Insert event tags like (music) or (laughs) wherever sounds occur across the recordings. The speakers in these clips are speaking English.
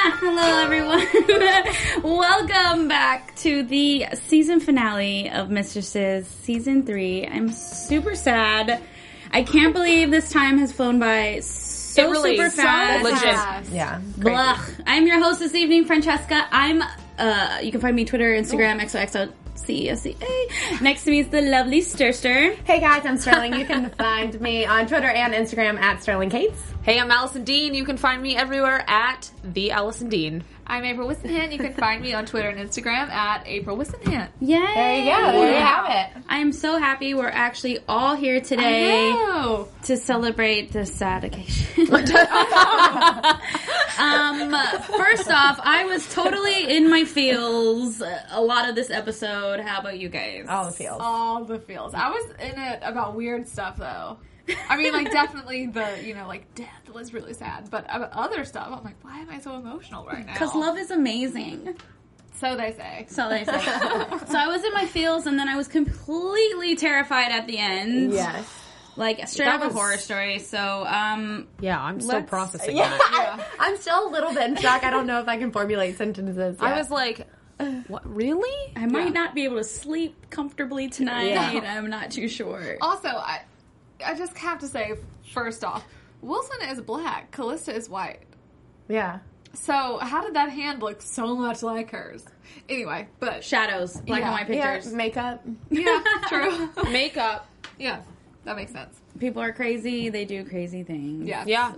Ah, (laughs) hello everyone. (laughs) Welcome back to the season finale of Mistresses season 3. I'm super sad. I can't believe this time has flown by so It really super is so fast. Yeah. Blah. I'm your host this evening, Francesca. I'm uh you can find me Twitter, Instagram, XOXO CSCA. Next to me is the lovely Stirster. Hey guys, I'm Sterling. You can (laughs) find me on Twitter and Instagram at Sterling Cates. Hey, I'm Allison Dean. You can find me everywhere at the Allison Dean. I'm April Wissenhant. You can find me on Twitter and Instagram at April Wissenhant. Yay! There you go. There you have it. I am so happy we're actually all here today to celebrate this sad occasion. (laughs) (laughs) um, first off, I was totally in my feels a lot of this episode. How about you guys? All the feels. all the feels. I was in it about weird stuff though. I mean, like definitely the you know like death was really sad, but other stuff, I'm like, why am I so emotional right now? Because love is amazing. So they say. So they say. (laughs) so I was in my feels, and then I was completely terrified at the end. Yes. Like straight That up a horror story. So um, Yeah, I'm still processing Yeah. that. (laughs) I'm still a little bit in shock. I don't know if I can formulate sentences. I was like, what? Really? I might Yeah. not be able to sleep comfortably tonight. Yeah. I'm not too sure. Also, I I just have to say first off, Wilson is black, Calista is white. yeah. So how did that hand look so much like hers? Anyway, but Shadows, black Yeah. and white Yeah. pictures. Makeup. yeah, (laughs) true. Makeup. yeah, that makes sense. People are crazy. They do crazy things. Yeah. Yeah.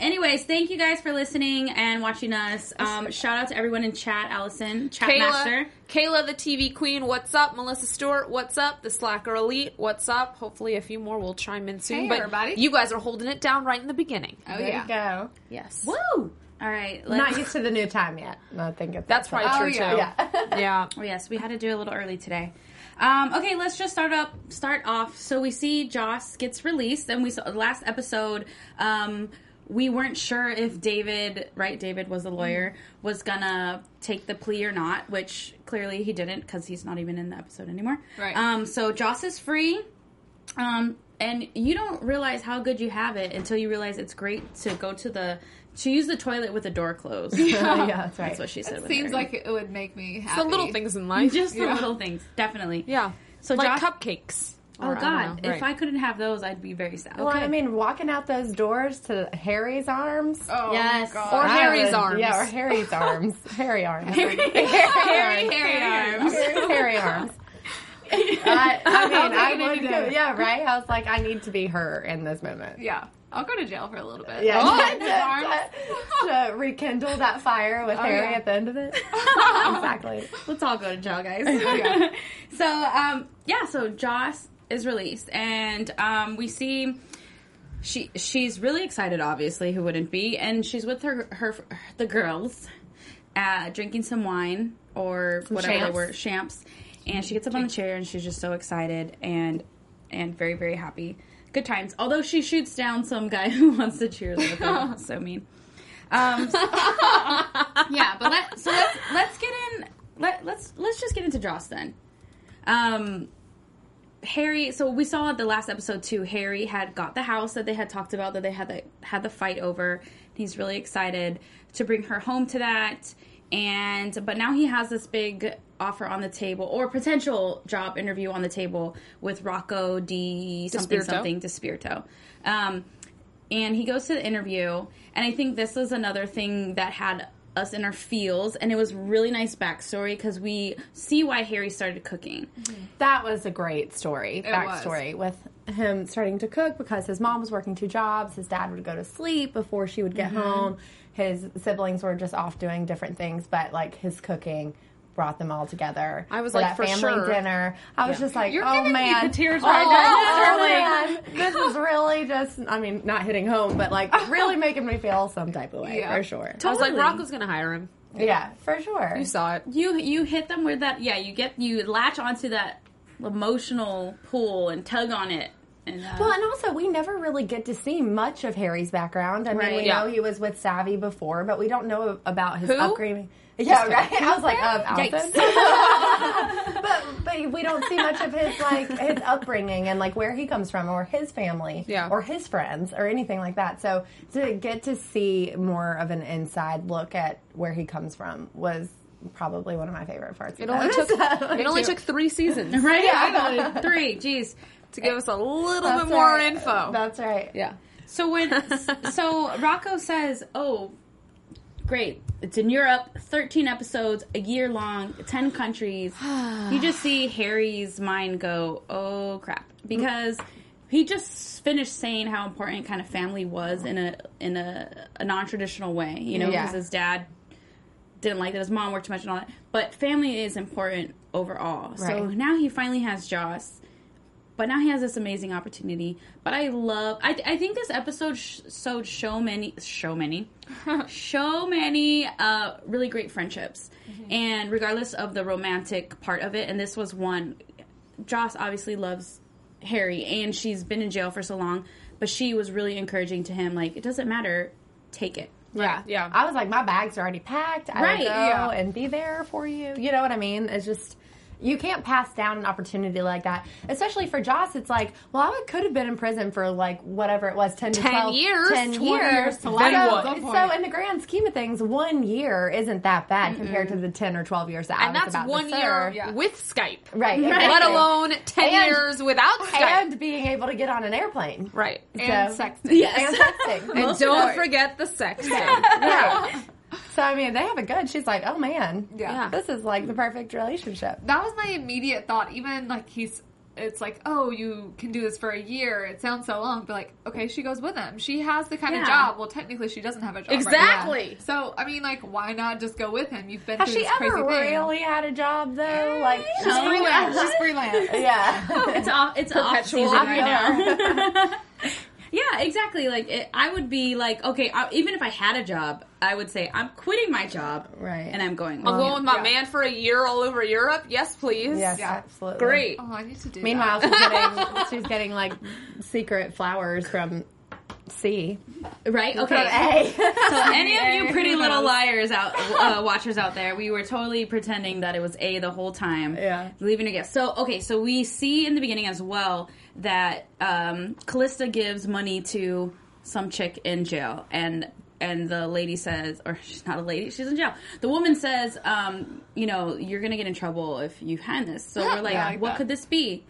Anyways, thank you guys for listening and watching us. Um, shout out to everyone in chat, Allison, chat master. Kayla, Kayla, the TV queen, what's up? Melissa Stewart, what's up? The Slacker Elite, what's up? Hopefully, a few more will chime in soon. Hey, but everybody. you guys are holding it down right in the beginning. Oh There yeah. you go. Yes, Woo! All right. Not Let's, used to the new time yet. I think it's that's probably Oh, true yeah. too. Yeah. (laughs) Yeah. oh, yes, we had to do a little early today. Um, okay, let's just start up. Start off. So we see Joss gets released, and we saw last episode. Um, we weren't sure if David, right? David was the lawyer, was gonna take the plea or not, which clearly he didn't because he's not even in the episode anymore. Right. Um, so Joss is free. Um, and you don't realize how good you have it until you realize it's great to go to the to use the toilet with the door closed. (laughs) yeah, that's right. That's what she said. It seems her. like it would make me happy. The little things in life. (laughs) just the Yeah. little things, definitely. yeah. So like Josh- cupcakes. Oh Or, I don't God! If I couldn't have those, I'd be very sad. Well, I mean, walking out those doors to Harry's arms. Oh, Yes. God. Or Harry's would- arms. Yeah, or Harry's arms. (laughs) Harry arms. Harry, Harry, arms. Harry arms. Harry, Harry arms. (laughs) I, I mean, I would any go, yeah, right? I was like, I need to be her in this moment. yeah. I'll go to jail for a little bit. Yeah, Oh, (laughs) to, to- to rekindle that fire with Harry yeah. at the end of it. (laughs) exactly. Let's all go to jail, guys. So, um, yeah. So Joss is released, and um, we see she she's really excited. Obviously, who wouldn't be? And she's with her her the girls, uh, drinking some wine or whatever they were, champs. And she gets up on the chair, and she's just so excited and and very very happy. Good times. Although she shoots down some guy (laughs) who wants to cheers (laughs) with her. so mean. Um, (laughs) yeah, but let so let's let's get in. Let let's let's just get into Joss then. Um, Harry. So we saw at the last episode too. Harry had got the house that they had talked about that they had the had the fight over. He's really excited to bring her home to that. And but now he has this big offer on the table or potential job interview on the table with Rocco D something DiSpirito. something DiSpirito. Um, and he goes to the interview, and I think this is another thing that had us in our feels, and it was really nice backstory because we see why Harry started cooking. That was a great story, was. backstory with him starting to cook because his mom was working two jobs. His dad would go to sleep before she would get home. His siblings were just off doing different things, but like his cooking brought them all together. I was for like, that for family sure. dinner. I was just like, You're oh giving me (laughs) oh, man, the tears oh, right now. oh, man. this is really just. I mean, not hitting home, but like (laughs) really making me feel some type of way Yeah. for sure. I was like, Totally. Rocco's gonna hire him. Yeah, for sure. You saw it. You you hit them with that. Yeah, you get you latch onto that emotional pull and tug on it. And, uh, Well, and also we never really get to see much of Harry's background. I mean, Right. we Yeah. know he was with Savi before, but we don't know about his Who? upbringing. Yeah, right. I was like, um, (laughs) but but we don't see much of his like his upbringing and like where he comes from or his family Yeah. or his friends or anything like that. So to get to see more of an inside look at where he comes from was probably one of my favorite parts. It of only took it only (laughs) took three seasons (laughs) right? Yeah. Three. Jeez. To give us a little That's bit more right. info. That's right. yeah. So when (laughs) so Rocco says, "Oh, great, it's in Europe, thirteen episodes, a year long, ten countries." you just (sighs) see Harry's mind go, "Oh crap," because he just finished saying how important kind of family was in a in a, a non traditional way. You know, Yeah. because his dad didn't like that his mom worked too much and all that. But family is important overall. So now he finally has Joss. But now he has this amazing opportunity. But I love. I, I think this episode sh- showed so many, so many, (laughs) so many uh, really great friendships, and regardless of the romantic part of it, and this was one. Joss obviously loves Harry, and she's been in jail for so long, but she was really encouraging to him, like it doesn't matter, take it. Yeah, Yeah. I was like, my bags are already packed. I Right, will go yeah. and be there for you. You know what I mean? It's just you can't pass down an opportunity like that, especially for Joss. It's like, well, I could have been in prison for like whatever it was, ten to 10 12 years, 10 years. years to so, life at so, in the grand scheme of things, one year isn't that bad compared to the ten or twelve years that I And was that's about to one year serve. Yeah. with Skype. right? Let alone ten And- years without Skype. and being able to get on an airplane. right. and So- sex. Yes. And texting. And don't forget the sex. thing. (laughs) Right. So I mean, they have a good. She's like, oh man, Yeah. this is like the perfect relationship. That was my immediate thought. Even like he's, it's like, oh, you can do this for a year. It sounds so long, but like, okay, she goes with him. She has the kind Yeah. of job. Well, technically, she doesn't have a job. right now. Exactly. So I mean, like, why not just go with him? You've been Has through she this crazy ever thing. really had a job though? Eh, like, She's freelance. (laughs) She's freelance. yeah. (laughs) it's off. It's off Perpetual season right now. (laughs) yeah, exactly. Like it, I would be like, okay, I, even if I had a job, I would say I'm quitting my job, Right. and I'm going. I'm with going with my Yeah. man for a year all over Europe. Yes, please. Yes, Yeah. absolutely. Great. Oh, I need to do. Meanwhile, that. she's getting (laughs) she's getting like secret flowers from C. right? From Okay. A. So any of you pretty little liars out, uh, watchers out there, we were totally pretending that it was A the whole time. Yeah. Leaving a gift. So okay, so we see in the beginning as well that um, Calista gives money to some chick in jail, and and the lady says, or (laughs) she's not a lady, she's in jail. The woman says, um, you know, you're gonna get in trouble if you hand this. So we're (gasps) like, Yeah, like what that. could this be?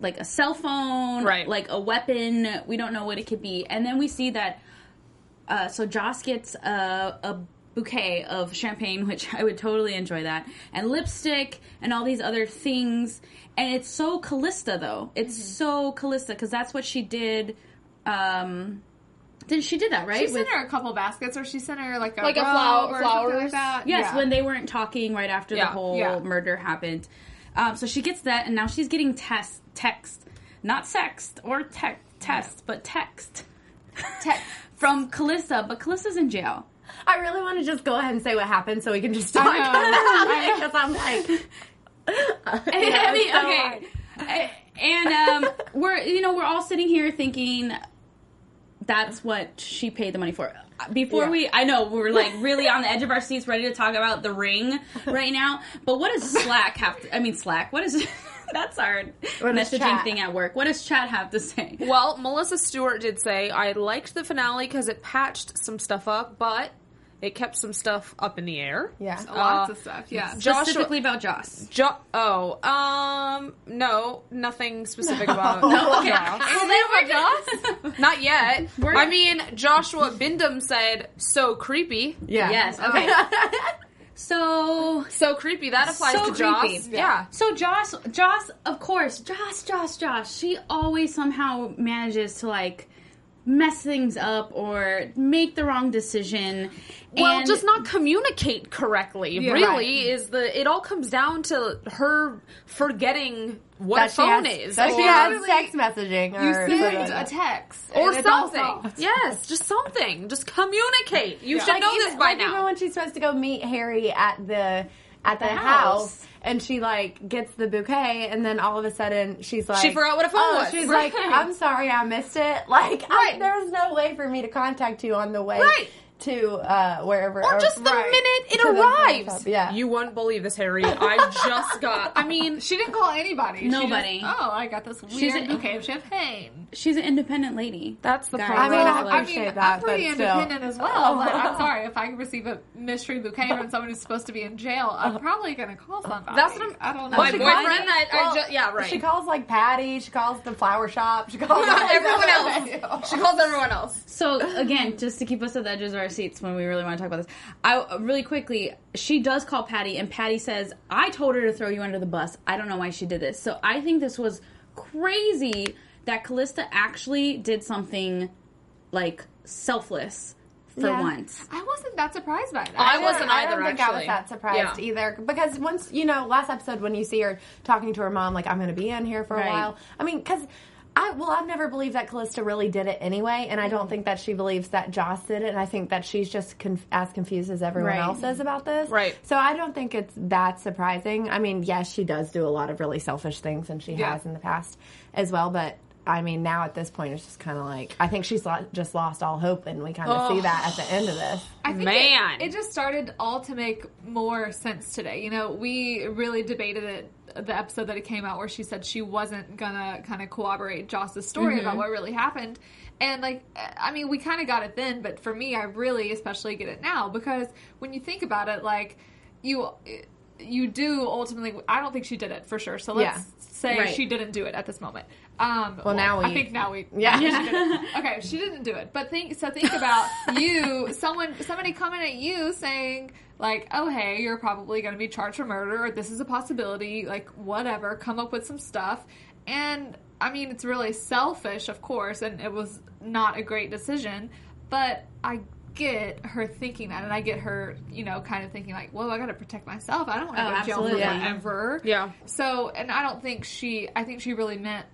Like a cell phone, Right. Like a weapon. We don't know what it could be. And then we see that uh, so Joss gets a, a bouquet of champagne, which (laughs) I would totally enjoy that, and lipstick and all these other things. And it's so Calista though. It's Mm-hmm. so Calista because that's what she did. Um, did she did that right? She sent With- her a couple baskets, or she sent her like a Like a flower- or something flowers. like that. Yes, Yeah. when they weren't talking right after Yeah, the whole yeah. murder happened. Um, so she gets that, and now she's getting test text, not sext or te- test, but text Text. (laughs) from Calista. But Calista's in jail. I really want to just go ahead and say what happened so we can just talk about it because (laughs) I'm like, (laughs) (laughs) I mean, so okay. And um, we're you know we're all sitting here thinking that's what she paid the money for. Before Yeah. we, I know we're like really on the edge of our seats, ready to talk about the ring right now. But what does Slack have? To, I mean, Slack. What is? (laughs) that's our What does messaging thing at work. What does chat have to say? (laughs) Well, Melissa Stewart did say I liked the finale because it patched some stuff up, but it kept some stuff up in the air. Yeah. Lots Uh, of stuff. Yeah. Joshua- Specifically about Joss. Jo- oh, um, no, nothing specific (laughs) about okay. Joss. Is it about Joss? Not yet. We're- I mean, Joshua Bindum said, "So creepy, Yeah. Yes. Okay. So so creepy." That applies So to Joss. creepy. Yeah. So Joss, Joss, of course, Joss, Joss, Joss. She always somehow manages to like mess things up or make the wrong decision. Well, and just not communicate correctly. Yeah. really, is the it all comes down to her forgetting what That a phone has, is, That or, she has text messaging. You or send a text or and it's all something. Yes, just something. Just communicate. You Yeah. should like know even, this by like now. Even when she's supposed to go meet Harry at the at the, The house. house. and she like gets the bouquet, and then all of a sudden she's like, She forgot what a phone oh, was. She's Right. like, I'm sorry, I missed it. (laughs) Like, I, Right. there's no way for me to contact you on the way Right. To uh, wherever. or just the Right. minute it To the arrives. yeah. You won't believe this, Harry. I just got. I mean, (laughs) She didn't call anybody. She Nobody. just, oh, I got this She's weird a- bouquet of champagne. she's an independent lady. that's the Guys. problem. I mean, I, Well, I appreciate mean, that, I'm pretty but still. independent as well. But I'm sorry if I receive a mystery bouquet from someone who's supposed to be in jail. I'm probably going to call somebody. That's what I'm- I don't know. my she boyfriend. calls- That I well, ju- yeah, right. She calls like Patty. She calls the flower shop. She calls (laughs) everyone (laughs) else. She calls everyone else. So again, just to keep us at the edges of our seats when we really want to talk about this, I really quickly, she does call Patty, and Patty says, "I told her to throw you under the bus. I don't know why she did this." So I think this was crazy that Calista actually did something like selfless for Yeah. once. I wasn't that surprised by that. I wasn't I either, don't think I was that surprised Yeah. either because once you know last episode when you see her talking to her mom like I'm going to be in here for a while. I mean because. I, well, I've never believed that Calista really did it anyway, and I don't mm-hmm. think that she believes that Joss did it, and I think that she's just conf- as confused as everyone Right. else is about this. Right. So I don't think it's that surprising. I mean, yes, she does do a lot of really selfish things, and she Yeah. has in the past as well, but I mean, now at this point, it's just kind of like, I think she's lo- just lost all hope, and we kind of see that at the end of this. I think Man. It, it just started all to make more sense today. You know, we really debated it the episode that it came out where she said she wasn't gonna kind of corroborate Joss's story about mm-hmm. what really happened. And like, I mean, we kind of got it then, but for me, I really especially get it now because when you think about it, like you. You do ultimately. I don't think she did it for sure. So let's Yeah. say Right. she didn't do it at this moment. Um, Well, now we. I think now we. Yeah. (laughs) she. (laughs) Okay, she didn't do it. But think so think about you, someone somebody coming at you saying like, "Oh, hey, you're probably going to be charged for murder or this is a possibility, like whatever, come up with some stuff." And I mean, it's really selfish, of course, and it was not a great decision, but I get her thinking that and I get her, you know, kind of thinking like, "Well, I got to protect myself. I don't want to Oh, go to jail for absolutely. Yeah. forever." Yeah. So, and I don't think she. I think she really meant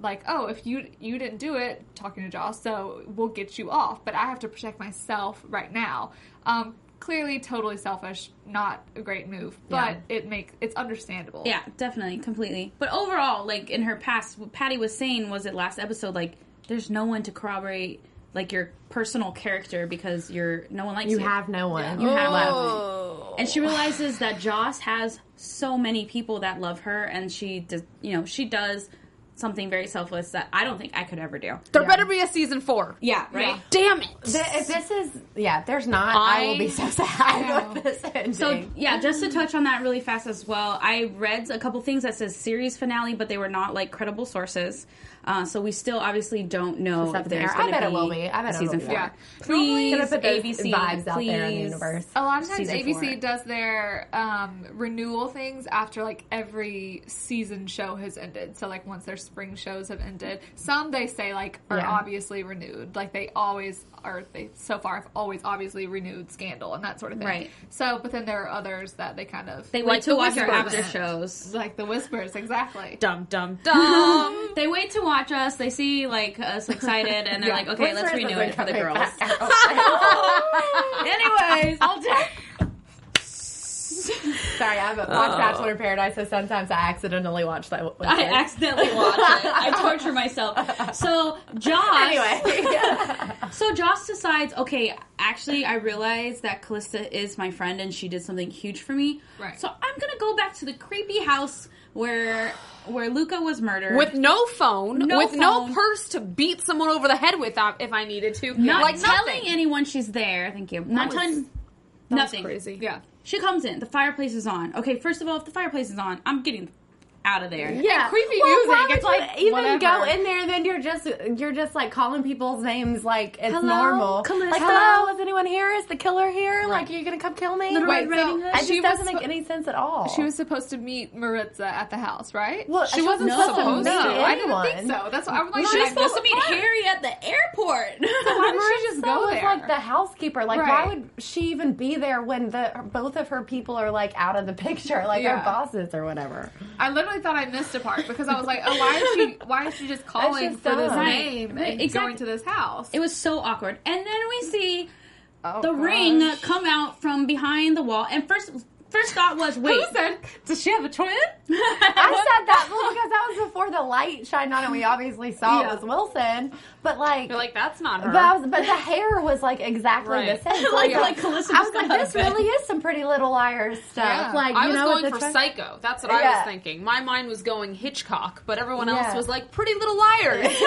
like, oh, if you you didn't do it, talking to Joss, so we'll get you off. But I have to protect myself right now. Um, clearly, totally selfish, not a great move, but it makes it's understandable. Yeah, definitely, completely. But overall, like in her past, what Patty was saying was it last episode, like there's no one to corroborate like your personal character because you're no one likes you. You have no one. You have left. Oh. and she realizes that Joss has so many people that love her, and she does, you know, she does something very selfless that I don't think I could ever do. There better be a season four. Yeah, right. Damn it. Th- If this is, yeah, there's not, I, I- will be so sad with this ending. So yeah, just to touch on that really fast as well, I read a couple things that says series finale, but they were not like credible sources. Uh, so we still obviously don't know It's up if in the there's air. I going to bet be it will be. I bet a it season be. four. Yeah. Please, Gonna put those ABC, vibes out there in the universe. A lot of times Season ABC four. does their um, renewal things after like every season show has ended. So like once their spring shows have ended, some they say like are Yeah. obviously renewed. Like they always are. They so far have always obviously renewed Scandal and that sort of thing. Right. So, but then there are others that they kind of They Like wait to the watch our after shows. like the whispers exactly. Dum dum dum. (laughs) They wait to watch us. They see like us excited, and they're like, "Okay, let's renew it for the girls." (laughs) Anyways, I'll take. Sorry, I haven't watched Bachelor in Paradise, so sometimes I accidentally watch that. I accidentally watch it. I torture myself. So Josh, Anyway, (laughs) So Joss decides, okay, actually, I realize that Calista is my friend and she did something huge for me. Right. So I'm gonna go back to the creepy house where where Luca was murdered. with no phone, No with no purse to beat someone over the head with uh, if I needed to. not like telling nothing. anyone she's there. Thank you. Not telling. Nothing. crazy. Yeah. She comes in. The fireplace is on. Okay, first of all, if the fireplace is on, I'm getting out of there. Yeah, creepy well, music, Why would it's like, even whatever. go in there, and then you're just you're just like calling people's names like it's Hello, normal. Calista? Like, hello, is anyone here? Is the killer here? Like, are you gonna come kill me? Little Wait, Red Riding so- Hood? It just She doesn't make any sense at all. She was supposed to meet Maritza at the house, right? well, she wasn't supposed supposed to to. meet no, I didn't think so. That's what I was like. She's did I supposed to meet a part? Harry at the airport. Why did she just go So there? is, like the housekeeper. Like, why would she even be there when the both of her people are like out of the picture, like Yeah. her bosses or whatever? I literally thought I missed a part because I was like, oh, why is she? Why is she just (laughs) calling just for this name Right, and exactly. going to this house? it was so awkward. And then we see Oh, the gosh. ring come out from behind the wall. And first, first thought was, wait, Who said? Does she have a twin? (laughs) I said that well, because that was before the light shined on, and we obviously saw Yeah. it was Wilson. But like, You're like, that's not her. But, I was, but the hair was like exactly Right. the same. (laughs) So Like- I was like Calista I was like, this really is some Pretty Little Liars stuff. Yeah. Like, I you was know, going for the Psycho. That's what I was thinking. My mind was going Hitchcock, but everyone else Yeah. was like Pretty Little Liars. (laughs)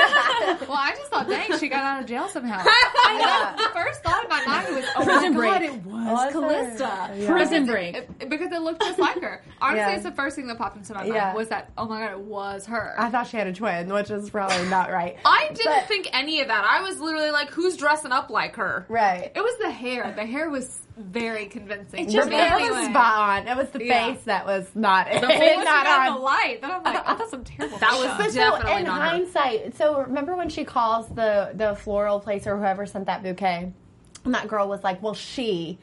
well, I just thought, dang, she got out of jail somehow. I know. The first thought in my mind was, oh Prison my god, break. it was Was her? Calista. Yeah. prison break. it- it- because it looked just like her. (laughs) Honestly, Yeah. it's the first thing that popped into my mind Yeah. was that, oh my god, it was her. I thought she had a twin, which is probably not right. (laughs) I didn't But- think any of that. I was literally like, who's dressing up like her? Right. it was the hair. The hair was very convincing. It's The just But hair anyway. was spot on. It was the Yeah. face that was not it. Once you not on. the light, then I'm like, oh, that's some terrible. That was makeup. But so in not her. hindsight, so remember when she calls the the floral place or whoever sent that bouquet, and that girl was like, "Well, she."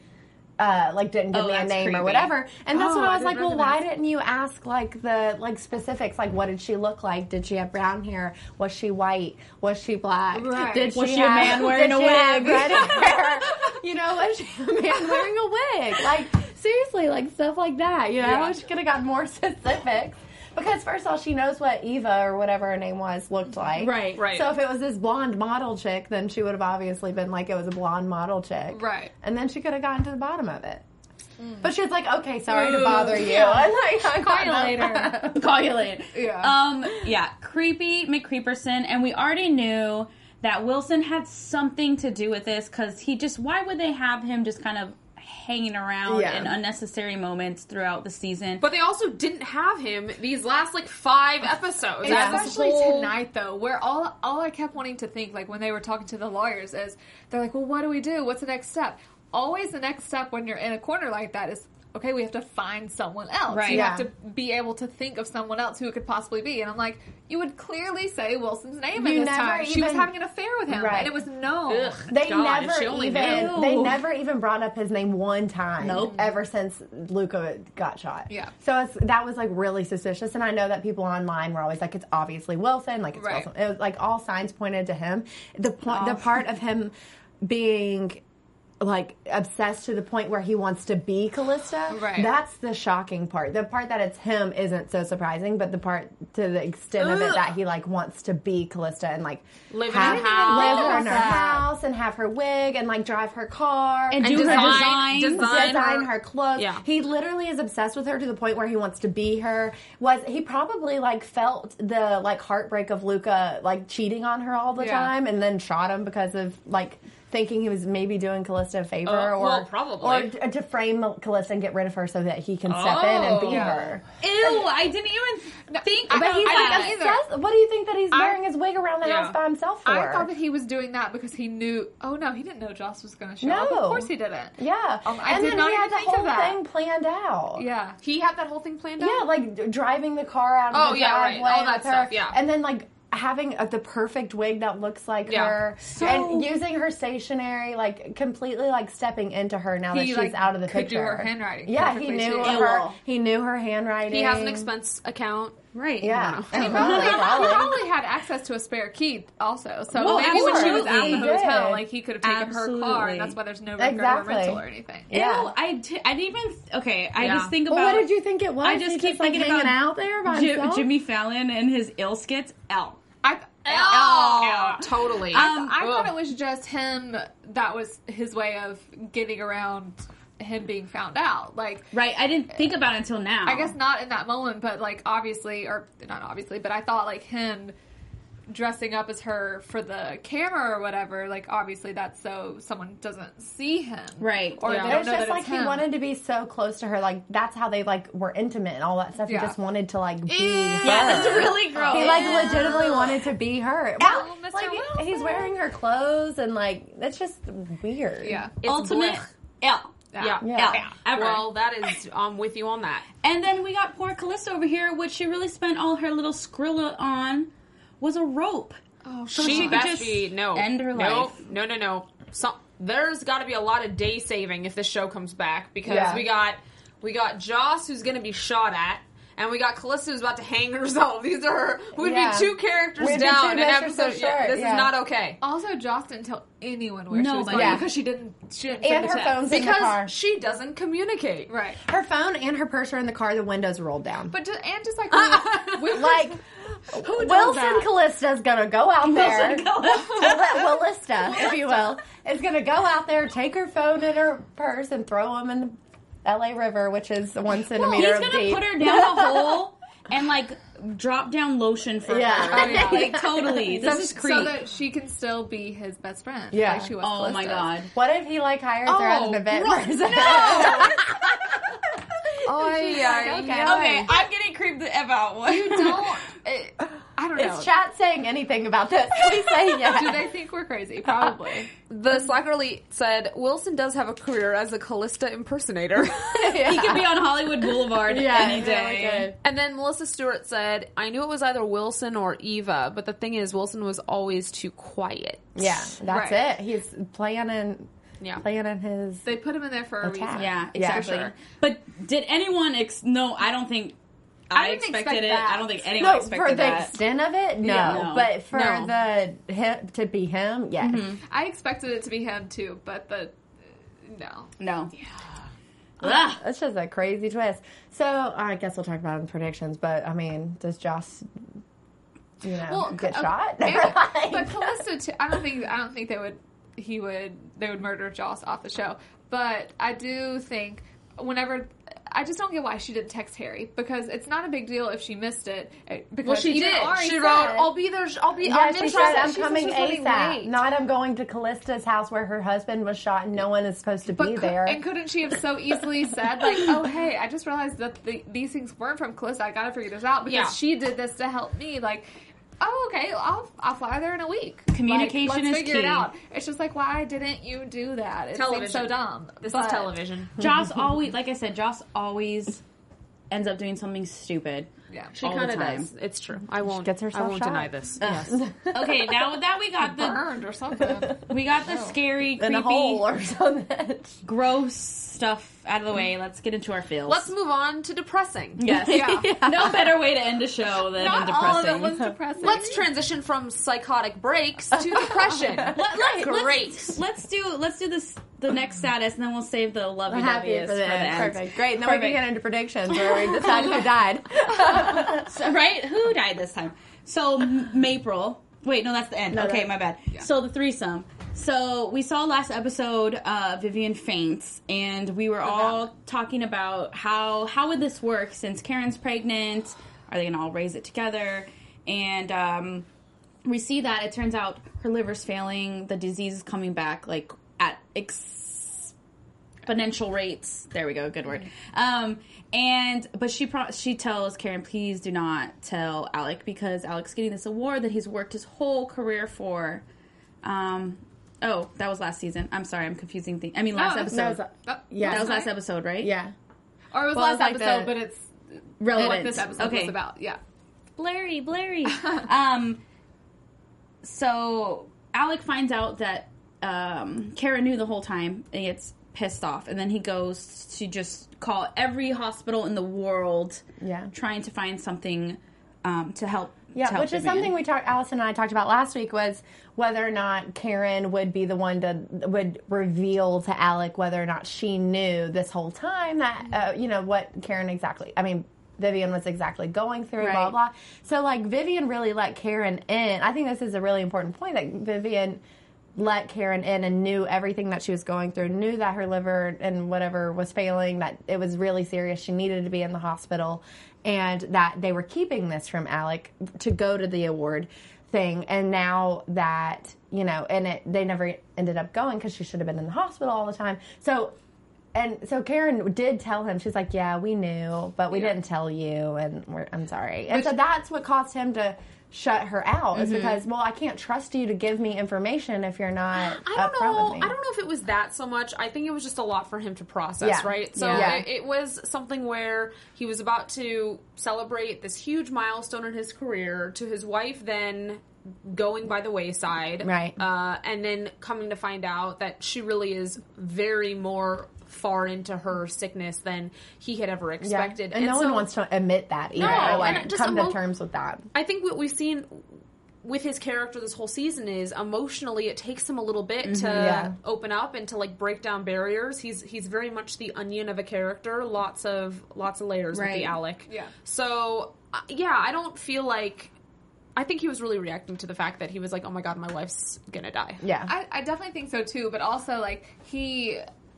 Uh, like didn't give Oh, me a name creepy. or whatever, and that's Oh, when I I was like, "Well, why recognize. didn't you ask like the like specifics? Like, what did she look like? Did she have brown hair? Was she white? Was she black? Right. Did Was she, she a man wearing a wig? red (laughs) you know, was she a man wearing a wig? Like seriously, like stuff like that. You know, Yeah. she could have got more (laughs) specifics. Because first of all, she knows what Eva or whatever her name was looked like. Right. Right. So if it was this blonde model chick, then she would have obviously been like it was a blonde model chick. Right. And then she could have gotten to the bottom of it. But she was like, okay, sorry to bother you. (laughs) And like, I Call you later. Call you later. Yeah. Um. Yeah. Creepy McCreeperson, and we already knew that Wilson had something to do with this because he just. Why would they have him just kind of hanging around Yeah. in unnecessary moments throughout the season? But they also didn't have him these last like five episodes. Yeah. Especially whole- tonight, though, where all all I kept wanting to think, like when they were talking to the lawyers, is they're like, "Well, what do we do? What's the next step?" Always, the next step when you're in a corner like that is, okay, we have to find someone else. Right. You have to be able to think of someone else who it could possibly be. And I'm like, you would clearly say Wilson's name You in this never time. she was having an affair with him, Right. and it was known. Ugh, They God, never she only even knew. they never even brought up his name one time. Nope. Ever since Luca got shot. Yeah. So it's, that was like really suspicious, and I know that people online were always like, "It's obviously Wilson." Like it's Right. Wilson. It was like all signs pointed to him. The point, the part of him being like obsessed to the point where he wants to be Calista. Right. That's the shocking part. The part that it's him isn't so surprising, but the part to the extent of it that he like wants to be Calista and like Live in have, her house. live in her house and have her wig and like drive her car And And do her design, designs. design, design her. her clothes. Yeah. He literally is obsessed with her to the point where he wants to be her. Was he probably like felt the like heartbreak of Luca like cheating on her all the Yeah. time and then shot him because of like thinking he was maybe doing Calista a favor Uh, or well, probably. or t- to frame Calista and get rid of her so that he can step in and be Oh. her. Ew! I didn't even think I- about But he's I that. like either. obsessed. What do you think that he's I- wearing his wig around the Yeah. house by himself for? I thought that he was doing that because he knew. Oh no, he didn't know Joss was going to show up. No. up. Of course he didn't. yeah, Um, I and did then not he had even the whole thing planned out. Yeah. He had that whole thing planned out. Yeah, like driving the car out of Oh, the yeah, right. All that with her, stuff, yeah. and then like having uh, the perfect wig that looks like Yeah. her, So- and using her stationery, like completely like stepping into her now that she's like, out of the could do picture. her handwriting Yeah, he knew too. her. Ew. He knew her handwriting. He has an expense account. Right. Yeah, He (laughs) and probably, probably, he probably. probably had access to a spare key also. So Well, maybe when she was at absolutely. the hotel, did. like he could have taken her car, and that's why there's no record Exactly. of rental or anything. Yeah. Ew, I, didn't even. Okay, I Yeah. just think Well, about. what did you think it was? I just He keep like, thinking hanging about out there by Ji- himself? Jimmy Fallon and his ill skits. L. I, Oh, totally. Um, I thought it was just him. That was his way of getting around him being found out. Like Right. I didn't think about it until now. I guess not in that moment, but like obviously, or not obviously, but I thought like him dressing up as her for the camera or whatever, like obviously that's so someone doesn't see him, Right, Or yeah. they It don't was know just that like it's he him. wanted to be so close to her. Like that's how they like were intimate and all that stuff. Yeah. He just wanted to like be Yeah, her. Yeah, that's really gross. He like legitimately wanted to be her. Oh, Well, Mr. like Wilson. he's wearing her clothes and like that's just weird. Yeah. It's Ultimate blech. L. Yeah. Yeah. L. Ever. Well, that is. I'm with you on that. and then we got poor Calista over here, which she really spent all her little Skrilla on was a rope. Oh, So she, she could best just be no end her no, life. No, no, no. So, there's got to be a lot of day saving if this show comes back because Yeah. we got we got Joss who's going to be shot at. And we got Calista who's about to hang herself. (laughs) These are her, would Yeah. be two characters We'd down in mistresses episode. yeah, this yeah. is not okay. Also, Joss didn't tell anyone where she was Nobody. going Yeah. because she didn't. She didn't And her text. phone's in the Because car. she doesn't communicate. right. Her phone and her purse are in the car. The windows rolled down. But just, and just like we, (laughs) we like (laughs) Wilson that? Calista's gonna go out there. Wilson (laughs) Calista. Willista, if you will, (laughs) is gonna go out there, take her phone and her purse, and throw them in the L.A. River, which is one He's centimeter gonna deep. put her down a hole and like drop down lotion for Yeah. her. Oh, yeah. Like totally. This so, is creep. so that she can still be his best friend. Yeah. like she was. oh my god. What if he like hires her as an Oh, event right. person? (laughs) Oh okay. yeah, Okay, I'm getting creeped the F out. What? You (laughs) don't. It, I don't know. Is chat saying anything about this? Please say yes. Do they think we're crazy? Probably. (laughs) The Slacker Elite said Wilson does have a career as a Calista impersonator. He could be on Hollywood Boulevard yeah, any really day. good. And then Melissa Stewart said, I knew it was either Wilson or Eva, but the thing is, Wilson was always too quiet. Yeah, that's Right. it. He's planning, Yeah. planning his. They put him in there for a Attack. reason. Yeah, Yeah, exactly. sure. But did anyone? Ex- no, I don't think. I, I didn't expected expect it. that. I don't think anyone No, expected for the that. extent of it, no. Yeah, no. But for No. the him, to be him, yes. I expected it to be him too, but the no. No. Ugh. That's just a crazy twist. So I guess we'll talk about it in predictions. But I mean, does Joss, you know, Well, get uh, shot? and- Like- (laughs) but Calista, too, I don't think I don't think they would. He would. They would murder Joss off the show. But I do think whenever. I just don't get why she didn't text Harry because it's not a big deal if she missed it. eh, Because Well, she did. Ari She said- wrote, I'll be there. I'll be, Yeah, I'm she said. I'm She coming she ASAP. Not I'm going to Calista's house where her husband was shot and no one is supposed to But be cou- there. and couldn't she have so easily said like, "Oh, hey, I just realized that the, these things weren't from Calista. I got to figure this out because Yeah. she did this to help me." Like, oh, okay, I'll I'll fly there in a week. Communication like, let's is figure key. it out. It's just like, why didn't you do that? It seems so dumb. This But- is television. (laughs) Joss always, like I said, Joss always ends up doing something stupid. Yeah. She kind of does. It's true. I won't. gets I won't shot. deny this. (laughs) Yes. okay, now with that we got the burned or something. we got the oh. scary, in a creepy, hole or (laughs) something. gross stuff out of the way. Let's get into our feels. Let's move on to depressing. (laughs) Yes. Yeah. (laughs) No better way to end a show than Not in all of depressing. it was depressing. Let's transition from psychotic breaks to depression. (laughs) Let, let's, Great. Let's, let's do let's do this the next status, and then we'll save the lovey Happy doveyest for for the the end. Perfect. Great. And then we can get into predictions where we decide who died. So, right? Who died this time? So M- Mapril. Wait, no, that's the end. okay, that- my bad. So the threesome. So we saw last episode uh, Vivian faints, and we were all talking about how how would this work since Karen's pregnant? Are they gonna all raise it together? And um, we see that it turns out her liver's failing, the disease is coming back like at exponential rates. There we go, good word. Um, and but she pro- she tells Karen, please do not tell Alec because Alec's getting this award that he's worked his whole career for. Um, oh, that was last season. I'm sorry, I'm confusing things. I mean, last Oh, episode. No, it's- Oh, Yeah. that was last episode, right? yeah. Or it was Well, last it's like episode, the- but it's relevant. what this episode okay. was about. Yeah. Blurry, blurry. (laughs) um, so Alec finds out that um, Kara knew the whole time and he gets pissed off. And then he goes to just call every hospital in the world Yeah. trying to find something um, to help. to Yeah, help which is Vivian. something we talked. Allison and I talked about last week was whether or not Karen would be the one to would reveal to Alec whether or not she knew this whole time that uh, you know what Karen exactly. I mean. Vivian was exactly going through, blah Right. blah. So like Vivian really let Karen in. I think this is a really important point that Vivian let Karen in and knew everything that she was going through, knew that her liver and whatever was failing, that it was really serious. She needed to be in the hospital, and that they were keeping this from Alec to go to the award thing. And now that, you know, and it, they never ended up going because she should have been in the hospital all the time. So, and so Karen did tell him, she's like, yeah, we knew, but we Yeah. didn't tell you. And we're, I'm sorry. And so that's what caused him to shut her out is because, well, I can't trust you to give me information if you're not I don't know. I don't know if it was that so much. I think it was just a lot for him to process, Yeah. right? So Yeah. it, it was something where he was about to celebrate this huge milestone in his career to his wife then going by the wayside. Right. Uh, and then coming to find out that she really is very more far into her sickness than he had ever Yeah. expected. And, no so- one wants to admit that either. No, or, like and just come emo- to terms with that. I think what we've seen with his character this whole season is emotionally it takes him a little bit to Yeah. open up and to like break down barriers. He's he's very much the onion of a character, lots of lots of layers with the Right. Alec. Yeah. So uh, yeah, I don't feel like I think he was really reacting to the fact that he was like, "Oh my god, my wife's gonna die." Yeah. I, I definitely think so too, but also like he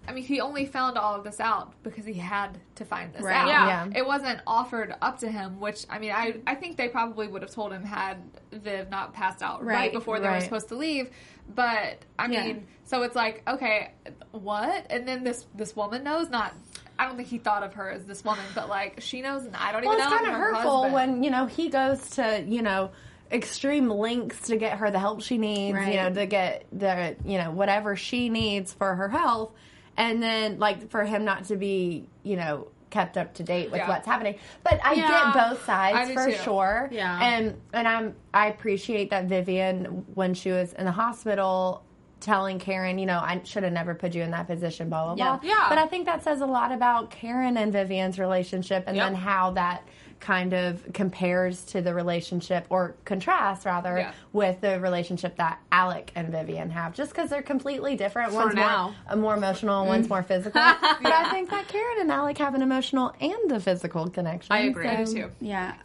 I mean he only found all of this out because he had to find this Right. out. Yeah. Yeah. It wasn't offered up to him, which I mean I I think they probably would have told him had Viv not passed out right, Right. before they were supposed to leave. But I Yeah. mean so it's like, okay, what? And then this this woman knows not I don't think he thought of her as this woman, but like she knows and I don't Well, even it's kind of her hurtful husband. when you know he goes to you know extreme lengths to get her the help she needs, Right. you know, to get the you know whatever she needs for her health, and then like for him not to be you know kept up to date with Yeah. what's happening. But I Yeah. get both sides for too. sure. Yeah. and and I'm I appreciate that Vivian when she was in the hospital. Telling Karen, you know, I should have never put you in that position, blah, blah, Yeah. blah. Yeah. But I think that says a lot about Karen and Vivian's relationship and Yep. then how that kind of compares to the relationship or contrasts rather Yeah. with the relationship that Alec and Vivian have just because they're completely different one's now. more more emotional one's more physical (laughs) but I think that Karen and Alec have an emotional and a physical connection I agree. I do so- too. Yeah.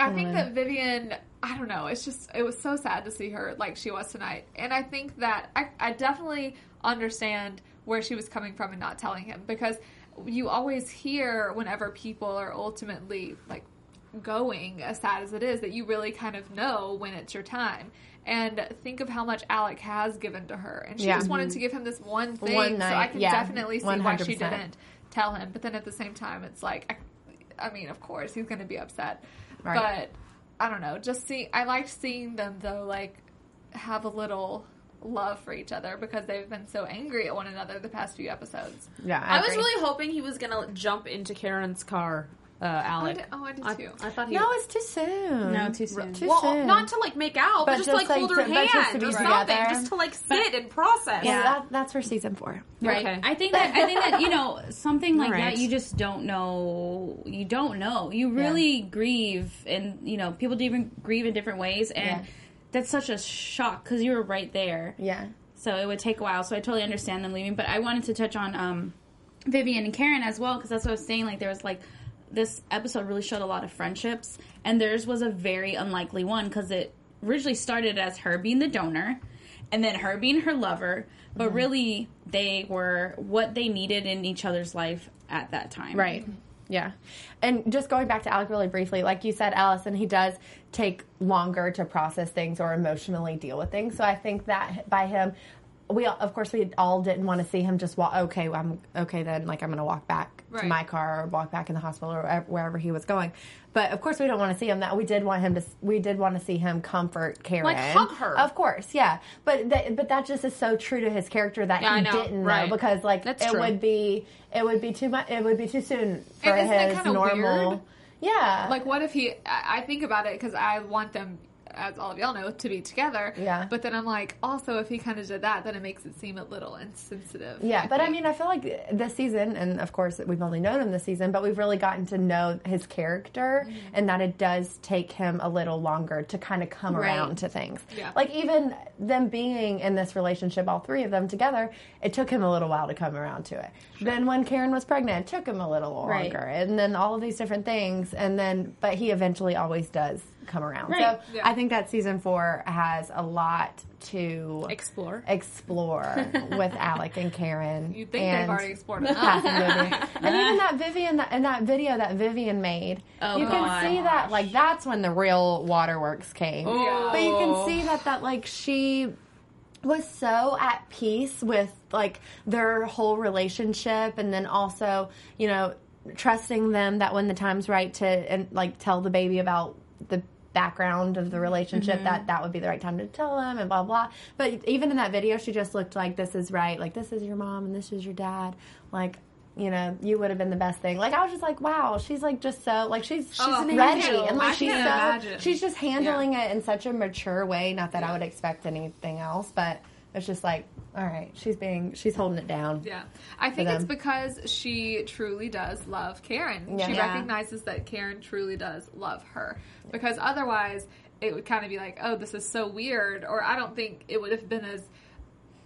I think that um, Vivian, I don't know, it's just, it was so sad to see her like she was tonight. And I think that I, I definitely understand where she was coming from and not telling him because you always hear whenever people are ultimately like going, as sad as it is, that you really kind of know when it's your time. And think of how much Alec has given to her. And she Yeah. just wanted to give him this one thing. One so I can yeah, definitely see why she didn't tell him. But then at the same time, it's like, I, I mean, of course, he's going to be upset. Right. But I don't know. Just see, I liked seeing them though, like have a little love for each other because they've been so angry at one another the past few episodes. yeah I, I, was really hoping he was gonna jump into Karen's car, uh, Alec. did- oh, I did I, too. I thought he. no it's too soon No, too soon. too well, soon not to like make out, but, But just, just, like, like, hold her to- but hand just to or be something, just to like sit and process. well, Yeah. that, that's for season four Right. Okay. I think that I think that you know something like All right. that you just don't know. You don't know. You really grieve, and you know people do even grieve in different ways, and Yeah. That's such a shock because you were right there. yeah So it would take a while. So I totally understand them leaving. But I wanted to touch on um, Vivian and Karen as well because that's what I was saying. Like there was like this episode really showed a lot of friendships, and theirs was a very unlikely one because it originally started as her being the donor, and then her being her lover. But really, they were what they needed in each other's life at that time. Right. Yeah. And just going back to Alec really briefly, like you said, Allison, he does take longer to process things or emotionally deal with things. So I think that by him, we of course we all didn't want to see him just walk. Okay, I'm okay then. Like I'm going to walk back to my car or walk back in the hospital or wherever- he was going. But of course we don't want to see him. That we did want him to. We did want to see him comfort Karen, Like, hug her. Of course, yeah. But that, but that just is so true to his character that Yeah, he didn't Right. know because like That's it true. would be it would be too much. It would be too soon for And isn't it his normal. weird? Yeah, Like, what if he? I I think about it because I want them, as all of y'all know, to be together. Yeah. But then I'm like, also, if he kind of did that, then it makes it seem a little insensitive. yeah. But I mean, I feel like this season, and of course we've only known him this season, but we've really gotten to know his character, Mm-hmm. and that it does take him a little longer to kind of come Right. around to things. Yeah. Like even them being in this relationship, all three of them together, it took him a little while to come around to it. Then when Karen was pregnant, it took him a little longer. Right. longer, and then all of these different things, and then but he eventually always does come around. Right. So Yeah. I think that season four has a lot to Explore. explore (laughs) with Alec and Karen. You think and they've already explored. (laughs) Cass and even that Vivian that, in that video that Vivian made, Oh, you can gosh. see that like that's when the real waterworks came. Yeah. But you can see that that like she was so at peace with like their whole relationship and then also, you know, trusting them that when the time's right to and like tell the baby about the background of the relationship that mm-hmm. that would be the right time to tell them and blah blah. But even in that video she just looked like this is right. Like this is your mom and this is your dad. Like you know you would have been the best thing. Like i was just like wow she's like just so like she's oh, she's Oh, ready. angel. and like I she's so imagine. she's just handling it in such a mature way. Not that i would expect anything else but it's just like all right she's being she's holding it down Yeah. I think it's because she truly does love Karen. Yeah. She Yeah. recognizes that Karen truly does love her. Because otherwise, it would kind of be like, oh, this is so weird. Or I don't think it would have been as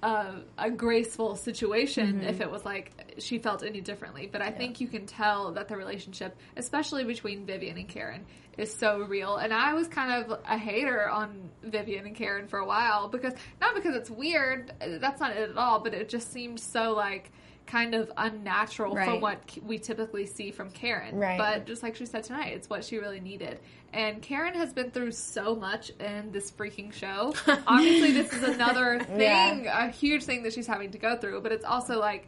uh, a graceful situation Mm-hmm. if it was like she felt any differently. But I think you can tell that the relationship, especially between Vivian and Karen, is so real. And I was kind of a hater on Vivian and Karen for a while because not because it's weird, that's not it at all, but it just seemed so like kind of unnatural from what we typically see from Karen. Right. But just like she said tonight, it's what she really needed. And Karen has been through so much in this freaking show. (laughs) Obviously, this is another (laughs) thing, a huge thing that she's having to go through, but it's also like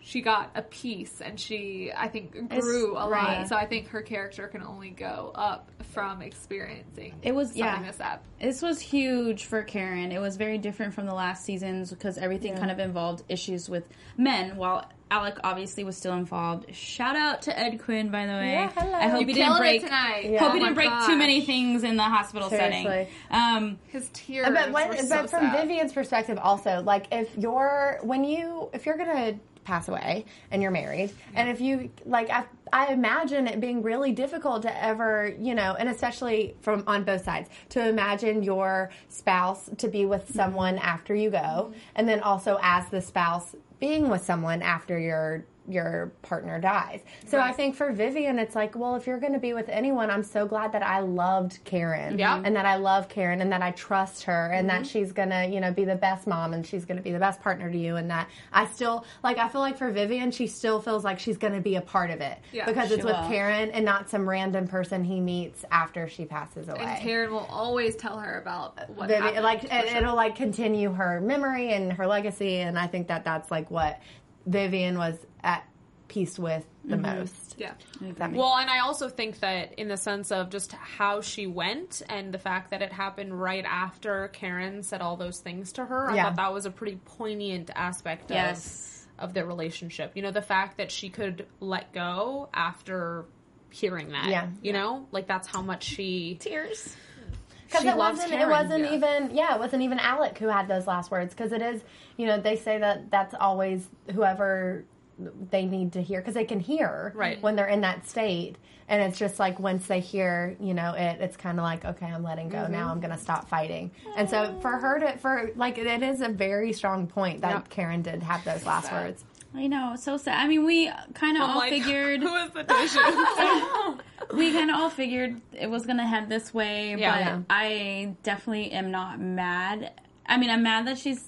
she got a piece and she, I think, grew a right. lot. So I think her character can only go up from experiencing It was- yeah. this up. This was huge for Karen. It was very different from the last seasons because everything kind of involved issues with men, while Alec obviously was still involved. Shout out to Ed Quinn, by the way. Yeah, hello. I hope You he didn't killed it break tonight. Yeah. Hope Oh he didn't break gosh. too many things in the hospital setting. Um, His tears. but when, were but so from sad. Vivian's perspective, also like if you're when you if you're gonna pass away and you're married, and if you like, I, I imagine it being really difficult to ever, you know, and especially from on both sides, to imagine your spouse to be with mm-hmm. someone after you go, mm-hmm. and then also as the spouse being with someone after your your partner dies. So I think for Vivian, it's like, well, if you're going to be with anyone, I'm so glad that I loved Karen, Yeah. and that I love Karen, and that I trust her, and that mm-hmm. she's gonna, you know, be the best mom, and she's gonna be the best partner to you, and that I still like. I feel like for Vivian, she still feels like she's gonna be a part of it Yeah, because it's she with will. Karen and not some random person he meets after she passes away. And Karen will always tell her about uh, what Vivi- happened. like it, sure. it'll like continue her memory and her legacy and i think that that's like what vivian was at peace with the mm-hmm. most Yeah. That makes- Well, and I also think that in the sense of just how she went and the fact that it happened right after Karen said all those things to her, I Yeah. thought that was a pretty poignant aspect Yes. of of their relationship. You know, the fact that she could let go after hearing that. Yeah. You know? Like that's how much she tears. Because it wasn't it wasn't yeah. even yeah it wasn't even alec who had those last words because it is you know they say that that's always whoever they need to hear because they can hear Right. when they're in that state and it's just like once they hear you know it it's kind of like okay i'm letting go Mm-hmm. now i'm gonna stop fighting and so for her to for like it is a very strong point that Yep. karen did have those last words I know, so sad. I mean, we kind of all like, (laughs) figured who is the patient? (laughs) (laughs) we kind of all figured it was gonna head this way, Yeah. but Yeah. I definitely am not mad. I mean, I'm mad that she's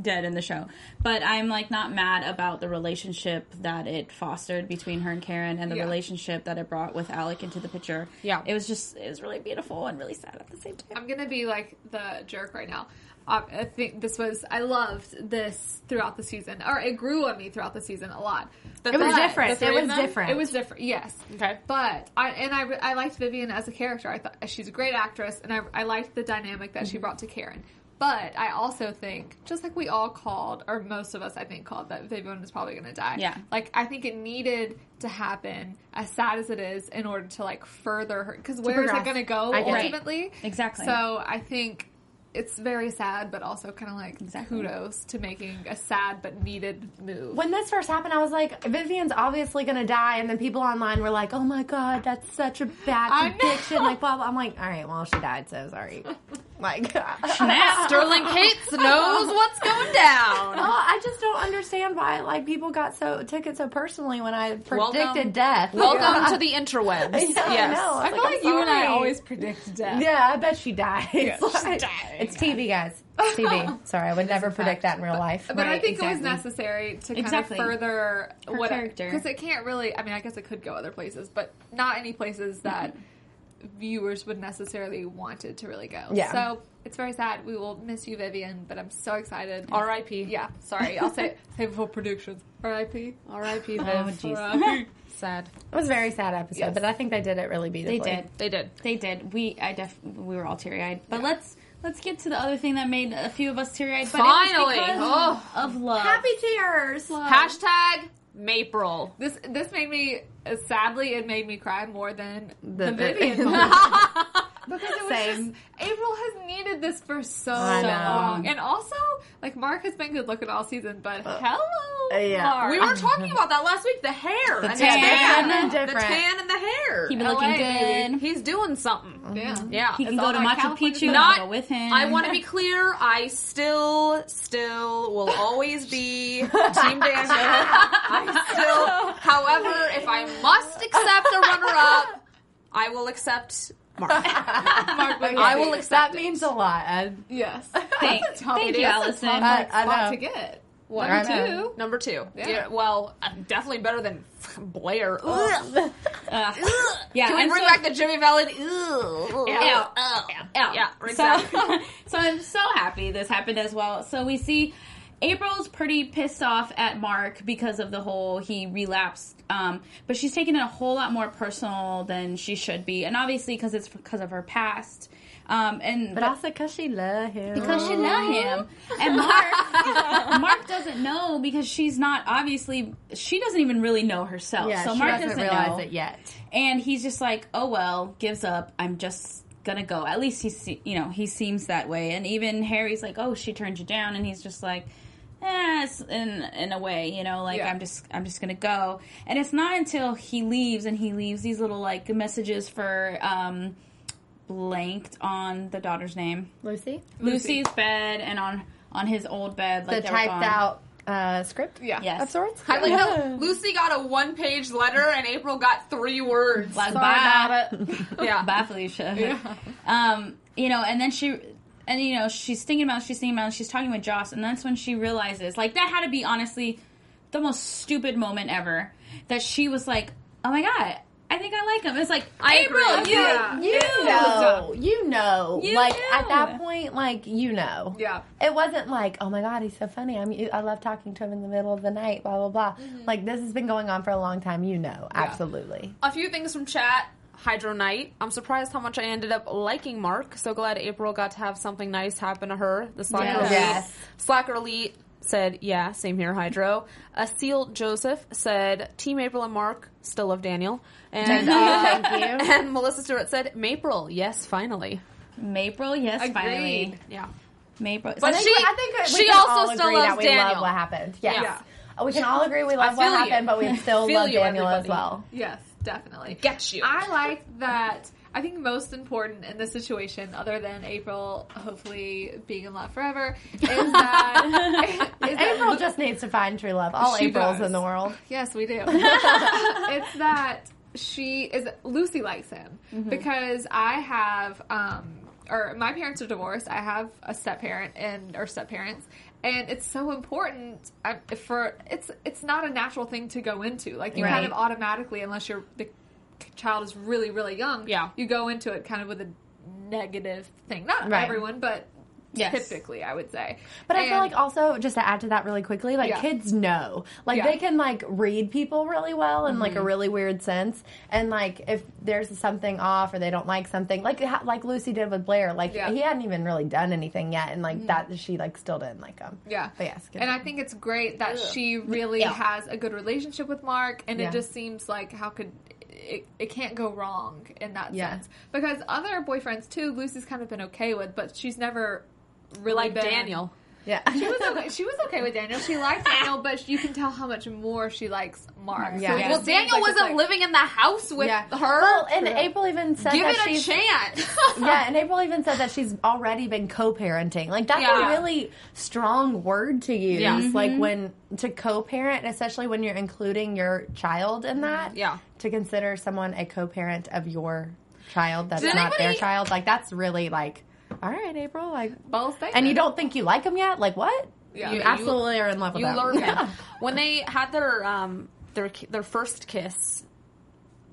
dead in the show, but I'm like not mad about the relationship that it fostered between her and Karen, and the Yeah. relationship that it brought with Alec into the picture. Yeah. it was just it was really beautiful and really sad at the same time. I'm gonna be like the jerk right now. I think this was I loved this throughout the season, or it grew on me throughout the season a lot. it was But- different it was them? different It was different, yes. Okay. But I and I I liked Vivian as a character. I thought she's a great actress, and I I liked the dynamic that Mm-hmm. she brought to Karen. But I also think, just like we all called, or most of us, I think, called that Vivian was probably going to die. Yeah. Like I think it needed to happen, as sad as it is, in order to like further her. Because where is it going to go I get it. ultimately? Exactly. So I think it's very sad, but also kind of like Exactly. kudos to making a sad but needed move. when this first happened, I was like, Vivian's obviously gonna die, and then people online were like, "Oh my god, that's such a bad prediction!" Like, blah blah. I'm like, all right, well, she died, so sorry. (laughs) my god. Sterling Cates knows (laughs) what's going down. I just don't understand why like people got so took it so personally when I predicted Welcome- death. Welcome (laughs) Yeah. to the interwebs. (laughs) I know, yes. I know. I feel I'm like you and I always predict death. Yeah, I bet she dies. (laughs) Like, dying. It's TV, guys. TV. Sorry, I would never predict that in real life. But I Right, think it was necessary to kind Exactly. of further Her what character. because it can't really. I mean, I guess it could go other places, but not any places that viewers would necessarily want it to really go. Yeah. So it's very sad. We will miss you, Vivian, but I'm so excited. R.I.P. Yeah. Sorry, I'll say save it for predictions. R.I.P. R.I.P. Oh, jeez. (laughs) Sad. It was a very sad episode, Yes. but I think they did it really beautifully. They did. They did. They did. We I def we were all teary eyed. But let's let's get to the other thing that made a few of us teary eyed. Finally. because oh. of love. Happy tears. Hashtag Mapril. This this made me sadly it made me cry more than the, The- uh, Vivian (laughs) moment. (laughs) because it was Same. just April has needed this for so I know. long, and also like Mark has been good looking all season, but hello, uh, yeah. Mark. We were talking about that last week. The hair, The and tan. the, Different. the tan and the hair. He be LA, looking baby. good. He's doing something. yeah. Yeah. He can go to that Machu California Picchu. Not- and go with him. I want to be clear. I still, still will always be Team Daniel. I still, however, if I must accept a runner-up, I will accept Mark. (laughs) Mark, but I will accept That it. means a lot. Ed. yes. (laughs) Thank, That's a tough- thank it you, is a Allison. tough, I- like, I spot know. to get. What? Number two. know. Number two. Yeah. Yeah, well, uh, definitely better than (laughs) Blair. Uh, yeah, Can we and bring so- back the Jimmy Fallon? Ugh. Yeah. Ugh. Yeah, Yeah, exactly. So, so I'm so happy this happened as well. So we see April's pretty pissed off at Mark because of the whole he relapsed, um, but she's taking it a whole lot more personal than she should be, and obviously because it's because of her past. Um, and But also because she loved him. because she loved him. And Mark, (laughs) Mark doesn't know because she's not obviously she doesn't even really know herself. yeah, so Mark doesn't, doesn't realize know. it yet. And he's just like, oh well, gives up. I'm just gonna go. At least he's, you know, he seems that way. And even Harry's like, oh, she turned you down, and he's just like, eh, in in a way, you know, like Yeah. I'm just I'm just gonna go. And it's not until he leaves and he leaves these little like messages for um blanked on the daughter's name, Lucy? Lucy's bed, and on on his old bed, like the typed gone. out uh, script Yeah. Yes. of sorts? I like how Lucy got a one-page letter and April got three words. Like, Sorry bye. about it. (laughs) Yeah. Bye, Felicia. Um, you know, and then she, and you know, she's thinking about, it, she's thinking about, it, she's talking with Joss, and that's when she realizes, like, that had to be honestly the most stupid moment ever. That she was like, "Oh my god, I think I like him." It's like, I April, agree. you, Yeah. You you know, you know, You like knew. at that point, like you know, Yeah. It wasn't like, oh my god, he's so funny. I mean, I love talking to him in the middle of the night. Blah blah blah. Mm-hmm. Like this has been going on for a long time. You know, absolutely. A few things from chat. Hydro Knight. I'm surprised how much I ended up liking Mark. So glad April got to have something nice happen to her. The Slacker Yes. Elite. Yes. Slacker Elite said, yeah, same here, Hydro. Uh, Seal Joseph said, Team April and Mark, still love Daniel. And, uh, Thank you. (laughs) and Melissa Stewart said, Mapril, yes, finally. Mapril, yes, Agreed. finally, Yeah. Mapril. But I think, she- I think we she can also all still agree loves that we Daniel. love what happened. Yes. Yeah. We can all agree we love feel what you. happened, but we still (laughs) Feel love you, Daniel as well. Yes, definitely. Get you. I like that. I think most important in this situation, other than April hopefully being in love forever, is that, (laughs) (laughs) is that April just needs to find true love. All Aprils does. in the world. Yes, we do. (laughs) it's that she is Lucy likes him Mm-hmm. because I have um or my parents are divorced. I have a step parent and or step parents, and it's so important uh, for it's it's not a natural thing to go into. Like you kind of automatically, unless you're the child is really really young, Yeah. you go into it kind of with a negative thing. Not Right. everyone, but. Yes. Typically, I would say, But I feel like also just to add to that really quickly, like Yeah. kids know, like Yeah. they can like read people really well in like a mm-hmm. really weird sense, and like if there's something off or they don't like something, like like Lucy did with Blair, like Yeah. he hadn't even really done anything yet, and like mm-hmm. that she like still didn't like him. Yeah. But yes, And I think it's great that she really has a good relationship with Mark, and it just seems like how could it, it can't go wrong in that Yeah. sense because other boyfriends too, Lucy's kind of been okay with, but she's never really like been, Daniel. Yeah. She was okay. She was okay with Daniel. She liked Daniel, but you can tell how much more she likes Mark. Yeah. it Yeah. Well, Daniel like wasn't like- living in the house with Yeah. her. Well, and April even said Give that it a she's chance. (laughs) yeah, and April even said that she's already been co-parenting. Like that's Yeah. a really strong word to use. Yeah. Like mm-hmm. when to co-parent, especially when you're including your child in mm-hmm. that. Yeah. To consider someone a co-parent of your child that's Did not their child, like that's really like, all right, April, like, bold statement. and you don't think you like them yet? Like what? Yeah. you You- absolutely are in love with You them. learn him. (laughs) When they had their um their their first kiss,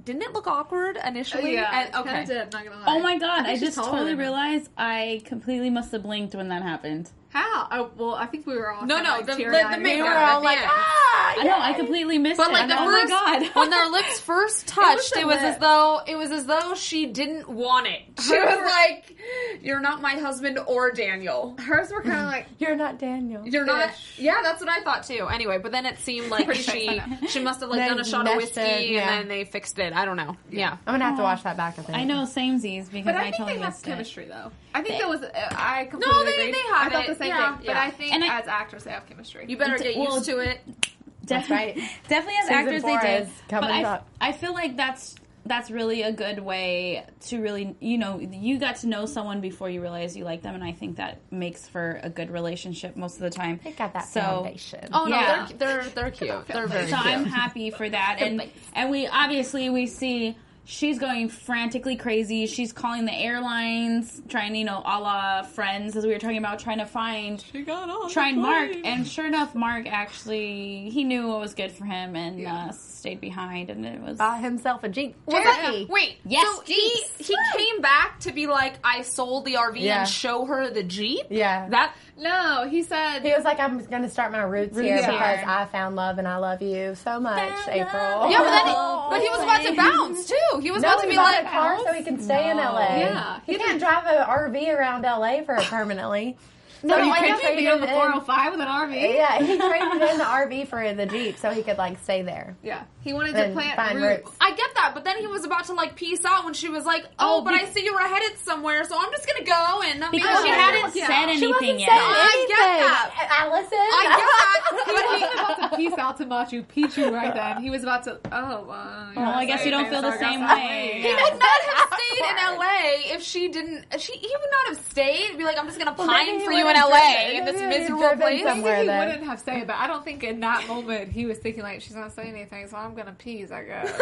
didn't it look awkward initially? Yeah, And- it kinda okay. did, not gonna lie. Oh my god! I, think she's just totally realized I completely must have blinked when that happened. How? Oh, well, I think we were all No, kinda, no, like, the- the- the We main- were We're all like, ah, I know I completely missed But it. like the like, first, oh my god! (laughs) when their lips first touched, the it was as though it was as though she didn't want it. (laughs) She was like, "You're not my husband or Daniel. Hers were kind of (laughs) like You're not Daniel. You're not." Ish. Yeah, that's what I thought too. Anyway, but then it seemed like she fixed, I know. she must have like done a shot of whiskey it, yeah. and then they fixed it. I don't know. Yeah. I'm gonna have to watch that back. I think. I know samesies because But I, I, think totally they have missed it. chemistry, though. I think They- that was. Uh, I completely No, they- agree. they have it. The same Yeah, thing. yeah. But I think And I- as actors, they have chemistry. You better get Well, used to it. (laughs) That's right. Definitely as Season actors they did. but I. I feel like that's that's really a good way to really you know you got to know someone before you realize you like them, and I think that makes for a good relationship most of the time. They got that So- foundation. Oh no, Yeah. they're they're they're cute. They're very So cute. I'm happy for that, and and we obviously we see she's going frantically crazy. She's calling the airlines, trying you know a la Friends as we were talking about, trying to find She got on. trying Mark, and sure enough, Mark actually he knew what was good for him and uh, stayed behind, and it was Bought himself a Jeep. Was Cherokee. that, wait, Yes, so he he came back to be like, I sold the RV Yeah. and show her the Jeep. Yeah. that No, he said. He was like, I'm going to start my roots here Roots because. I found love and I love you so much, Found April. love. yeah, but then he, Oh, but he was about to bounce too. He was No, about to he be like, a car so he can stay in LA. Yeah. he can't drive an RV around LA for permanently. No, you I can't traded be on the in- 405 with an RV. Yeah, he traded in the (laughs) RV for the Jeep so he could like stay there. Yeah. He wanted to plant find roots. roots. I get that, but then he was about to like peace out when she was like, Oh, Oh, but be- I see you were headed somewhere, so I'm just gonna go and I mean, because she hadn't yeah. said She wasn't anything saying yet. I get that. Allison. I get that, (laughs) but He he, (laughs) was about to peace out to Machu Picchu right then. He was about to. Oh, well. Well, I guess you don't feel the same way. He would not have stayed in LA if she didn't. She he would not have stayed. Be like, I'm just gonna pine for you in LA in this miserable place. somewhere. Maybe he then. wouldn't have said it, but I don't think in that moment he was thinking like she's not saying anything, so I'm gonna peace. I guess. (laughs)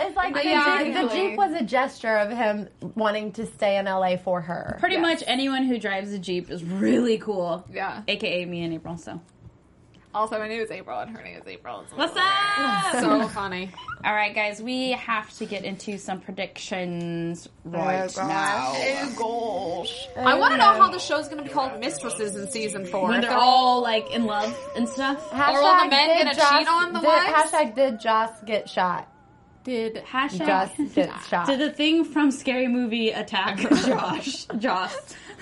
It's like the, Yeah, Jeep, the. Jeep was a gesture of him wanting to stay in LA for her. Pretty Yes. much anyone who drives a Jeep is really cool. Yeah. AKA me and April, so. Also, my name is April, and her name is April. So What's up? so (laughs) funny. All right, guys, we have to get into some predictions oh, right gosh. now. Oh, gosh. I want to know how the show's going to be called Mistresses in season four. When If they're all like in love and stuff. Hashtag Or will the men did gonna cheat on the did, wives? Hashtag did Joss get shot? Did hashtag Joss get shot. (laughs) did the thing from Scary Movie attack (laughs) Josh? Josh.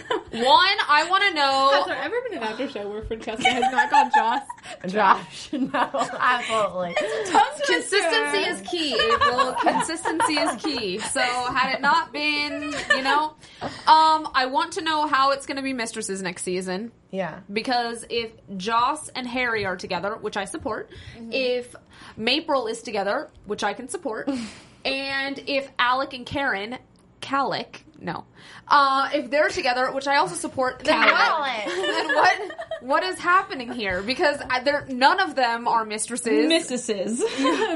One, I want to know. Has there ever been an after show where Francesca has not called Josh? (laughs) Josh. No, absolutely. (laughs) Consistency is key, April. Consistency is key. So had it not been, you know, um, I want to know how it's going to be Mistresses next season. Yeah. Because if Joss and Harry are together, which I support, if Mapril is together, which I can support, (laughs) and if Alec and Karen, Calic, no, uh, if they're together, which I also support, then what, (laughs) then what, what is happening here? Because I, they're, none of them are mistresses. Mistresses.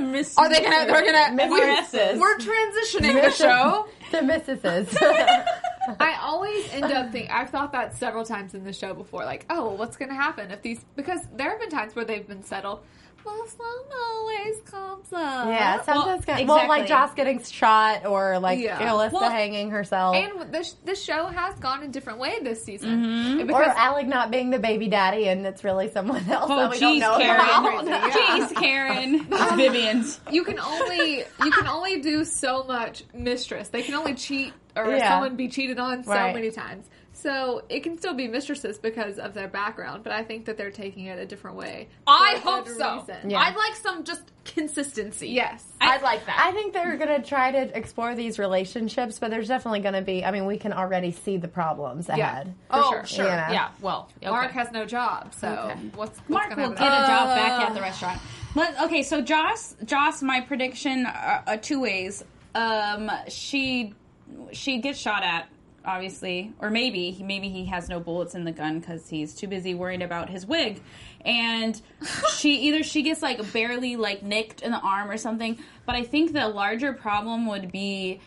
Miss- (laughs) are they gonna? They're gonna. Mistresses. We're transitioning the show. (laughs) The mistresses. I always end up thinking. I've thought that several times in the show before. Like, oh, what's going to happen if these? Because there have been times where they've been settled. Well, some always comes up. yeah, sometimes Well, well, well, like exactly. Joss getting shot or like Yeah. Alyssa Well, hanging herself. And this this show has gone a different way this season Mm-hmm. or Alec not being the baby daddy and it's really someone else Oh, that we don't jeez, know Karen. about. Jeez, Karen. (laughs) It's (laughs) Vivian's. you can only you can only do so much mistress. They can only cheat or Yeah. someone be cheated on so Right. many times. So it can still be mistresses because of their background, but I think that they're taking it a different way. I hope so. Yeah. I'd like some just consistency. Yes. I'd like that. I think they're going to try to explore these relationships, but there's definitely going to be. I mean, we can already see the problems ahead. oh, sure. sure. Yeah. Yeah. Well, okay. Mark has no job, so Okay. what's, what's Mark gonna will happen? get a job back at the restaurant. But okay, so Joss, Joss, my prediction uh, uh, two ways. Um, she she gets shot at, obviously, or maybe maybe he has no bullets in the gun because he's too busy worrying about his wig, and (laughs) she either she gets like barely like nicked in the arm or something. But I think the larger problem would be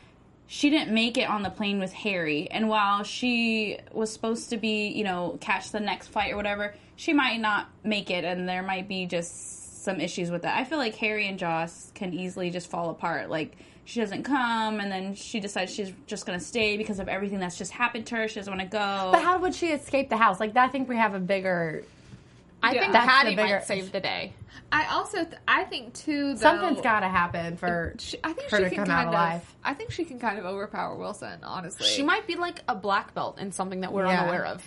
she didn't make it on the plane with Harry. And while she was supposed to be, you know, catch the next flight or whatever, she might not make it, and there might be just some issues with that. I feel like Harry and Joss can easily just fall apart. Like, she doesn't come, and then she decides she's just going to stay because of everything that's just happened to her. She doesn't want to go. But how would she escape the house? Like, I think we have a bigger. I Yeah. think That's Patty the bigger- might save the day. I also, th- I think too, though, Something's got to happen for She, I think her she to can come kind out of. alive. I think she can kind of overpower Wilson. Honestly, She might be like a black belt in something that we're Yeah. unaware of.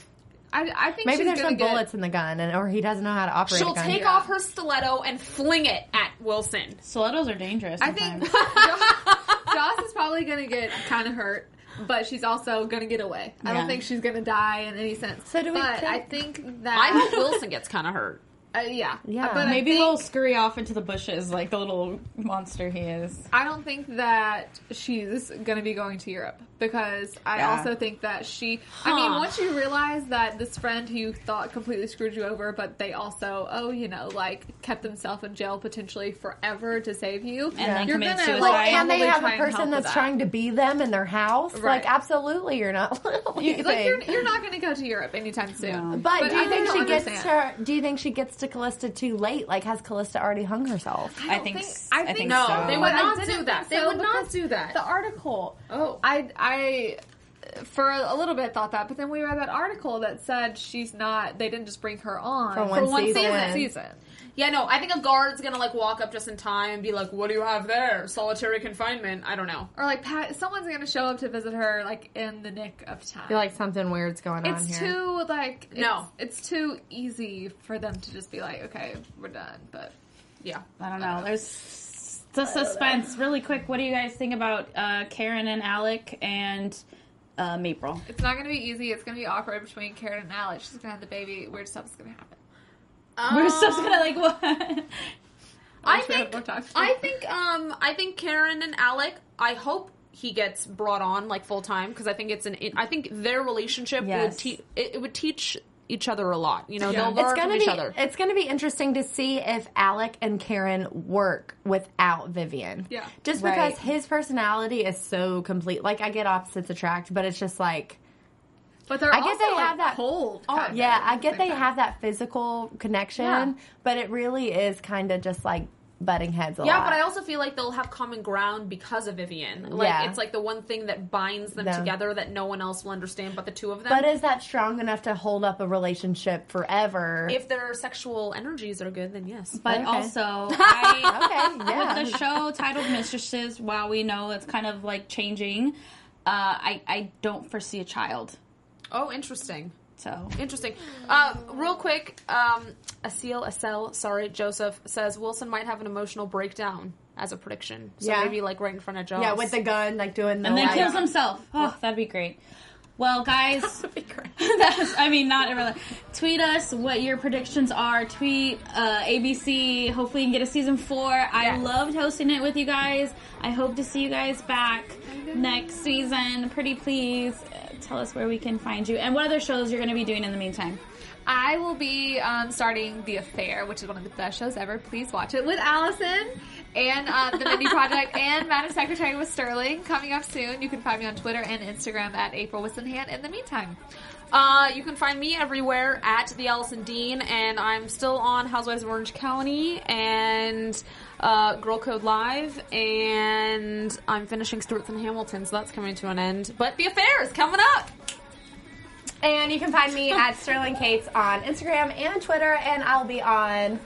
I, I think Maybe she's there's gonna some get, bullets in the gun, and or he doesn't know how to operate. She'll a gun. take Yeah. off her stiletto and fling it at Wilson. Stilettos are dangerous. I think sometimes. (laughs) Joss (laughs) is probably going to get kind of hurt, but she's also going to get away. I Yeah. don't think she's going to die in any sense. So do we But think- I think that I hope (laughs) Wilson gets kind of hurt. uh, yeah, Yeah. But Maybe I think, he'll scurry off into the bushes like the little monster he is. I don't think that she's going to be going to Europe because I Yeah. also think that she. I mean, once you realize that this friend who you thought completely screwed you over, but they also, oh, you know, like kept themselves in jail potentially forever to save you, And then you're commit gonna suicide. like, and they have a person that's that. trying to be them in their house. Right. Like, absolutely, you're not. (laughs) You- like you're, you're not going to go to Europe anytime soon. No. But, do you I think don't she gets understand. to? Do you think she gets to Calista too late? Like, has Calista already hung herself? I don't think. think- s- I I think think No, so. they would not do that. They so would not do that. The article. Oh. I I for a little bit thought that, but then we read that article that said she's not. They didn't just bring her on For one one season. season. season. Yeah, no, I think a guard's gonna like walk up just in time and be like, "What do you have there? Solitary confinement?" I don't know. Or like Pat, someone's gonna show up to visit her like in the nick of time. I feel like something weird's going on it's too like it's, No. it's too easy for them to just be like, okay, we're done. But Yeah, I don't know. There's the suspense. Really quick, what do you guys think about uh, Karen and Alec and um, April? it's not gonna be easy. It's gonna be awkward between Karen and Alec. She's gonna have the baby. Weird stuff's gonna happen. We're still gonna like what? I think. I think um I think Karen and Alec. I hope he gets brought on like full time because I think it's an. I think their relationship would Yes. te- it, it would teach each other a lot. You know, Yeah. they'll learn it's gonna each be other. it's gonna be interesting to see if Alec and Karen work without Vivian. Yeah. Just Right. because his personality is so complete. Like I get opposites attract, but it's just like But they're I guess they like, have that- cold. Oh, of, yeah, I the get same they time. have that physical connection, Yeah. but it really is kind of just like butting heads a Yeah, lot. but I also feel like they'll have common ground because of Vivian. Like Yeah. it's like the one thing that binds them Them. together that no one else will understand but the two of them. But is that strong enough to hold up a relationship forever? if their sexual energies are good, then yes. But Okay. also, (laughs) I, okay, yeah. with the show titled Mistresses, while we know it's kind of like changing, uh, I I don't foresee a child. Oh, interesting. So Interesting. Uh, real quick, um, Asil, Asel, sorry, Joseph says Wilson might have an emotional breakdown as a prediction. So Yeah. maybe like right in front of Joss. yeah, with the gun, like doing the and then like- kills himself. Oh, that'd be great. Well, guys, (laughs) That'd be great. (laughs) That's, I mean, not really. Tweet us what your predictions are. Tweet uh, ABC. Hopefully, you can get a season four. I Yes. loved hosting it with you guys. I hope to see you guys back next season. Pretty please tell us where we can find you and what other shows you're going to be doing in the meantime. I will be um, starting The Affair, which is one of the best shows ever. Please watch it with Allison and uh, The Mindy (laughs) Project and Madam Secretary with Sterling coming up soon. You can find me on Twitter and Instagram at April Wissenhand. In the meantime, Uh, you can find me everywhere at the Allison Dean, and I'm still on Housewives of Orange County and uh, Girl Code Live, and I'm finishing Stewart's and Hamilton, so that's coming to an end. But the affair is coming up. And you can find me at Sterling Cates on Instagram and Twitter, and I'll be on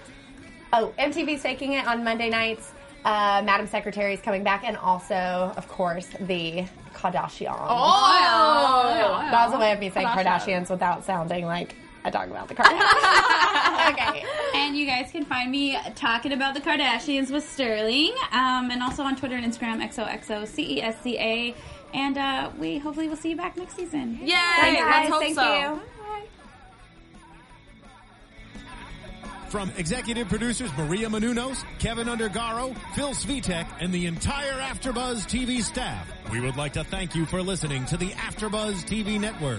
oh MTV's Taking It on Monday nights, Uh, Madam Secretary is coming back, and also, of course, the Kardashians. Oh, That was a way of me saying Kardashian. Kardashians without sounding like I talk about the Kardashians. (laughs) okay. And you guys can find me talking about the Kardashians with Sterling, um, and also on Twitter and Instagram, XOXOCESCA. And uh, we hopefully will see you back next season. Yay! Bye, guys. Let's hope Thank so. you. From executive producers Maria Menounos, Kevin Undergaro, Phil Svitek, and the entire AfterBuzz TV staff, we would like to thank you for listening to the AfterBuzz TV network.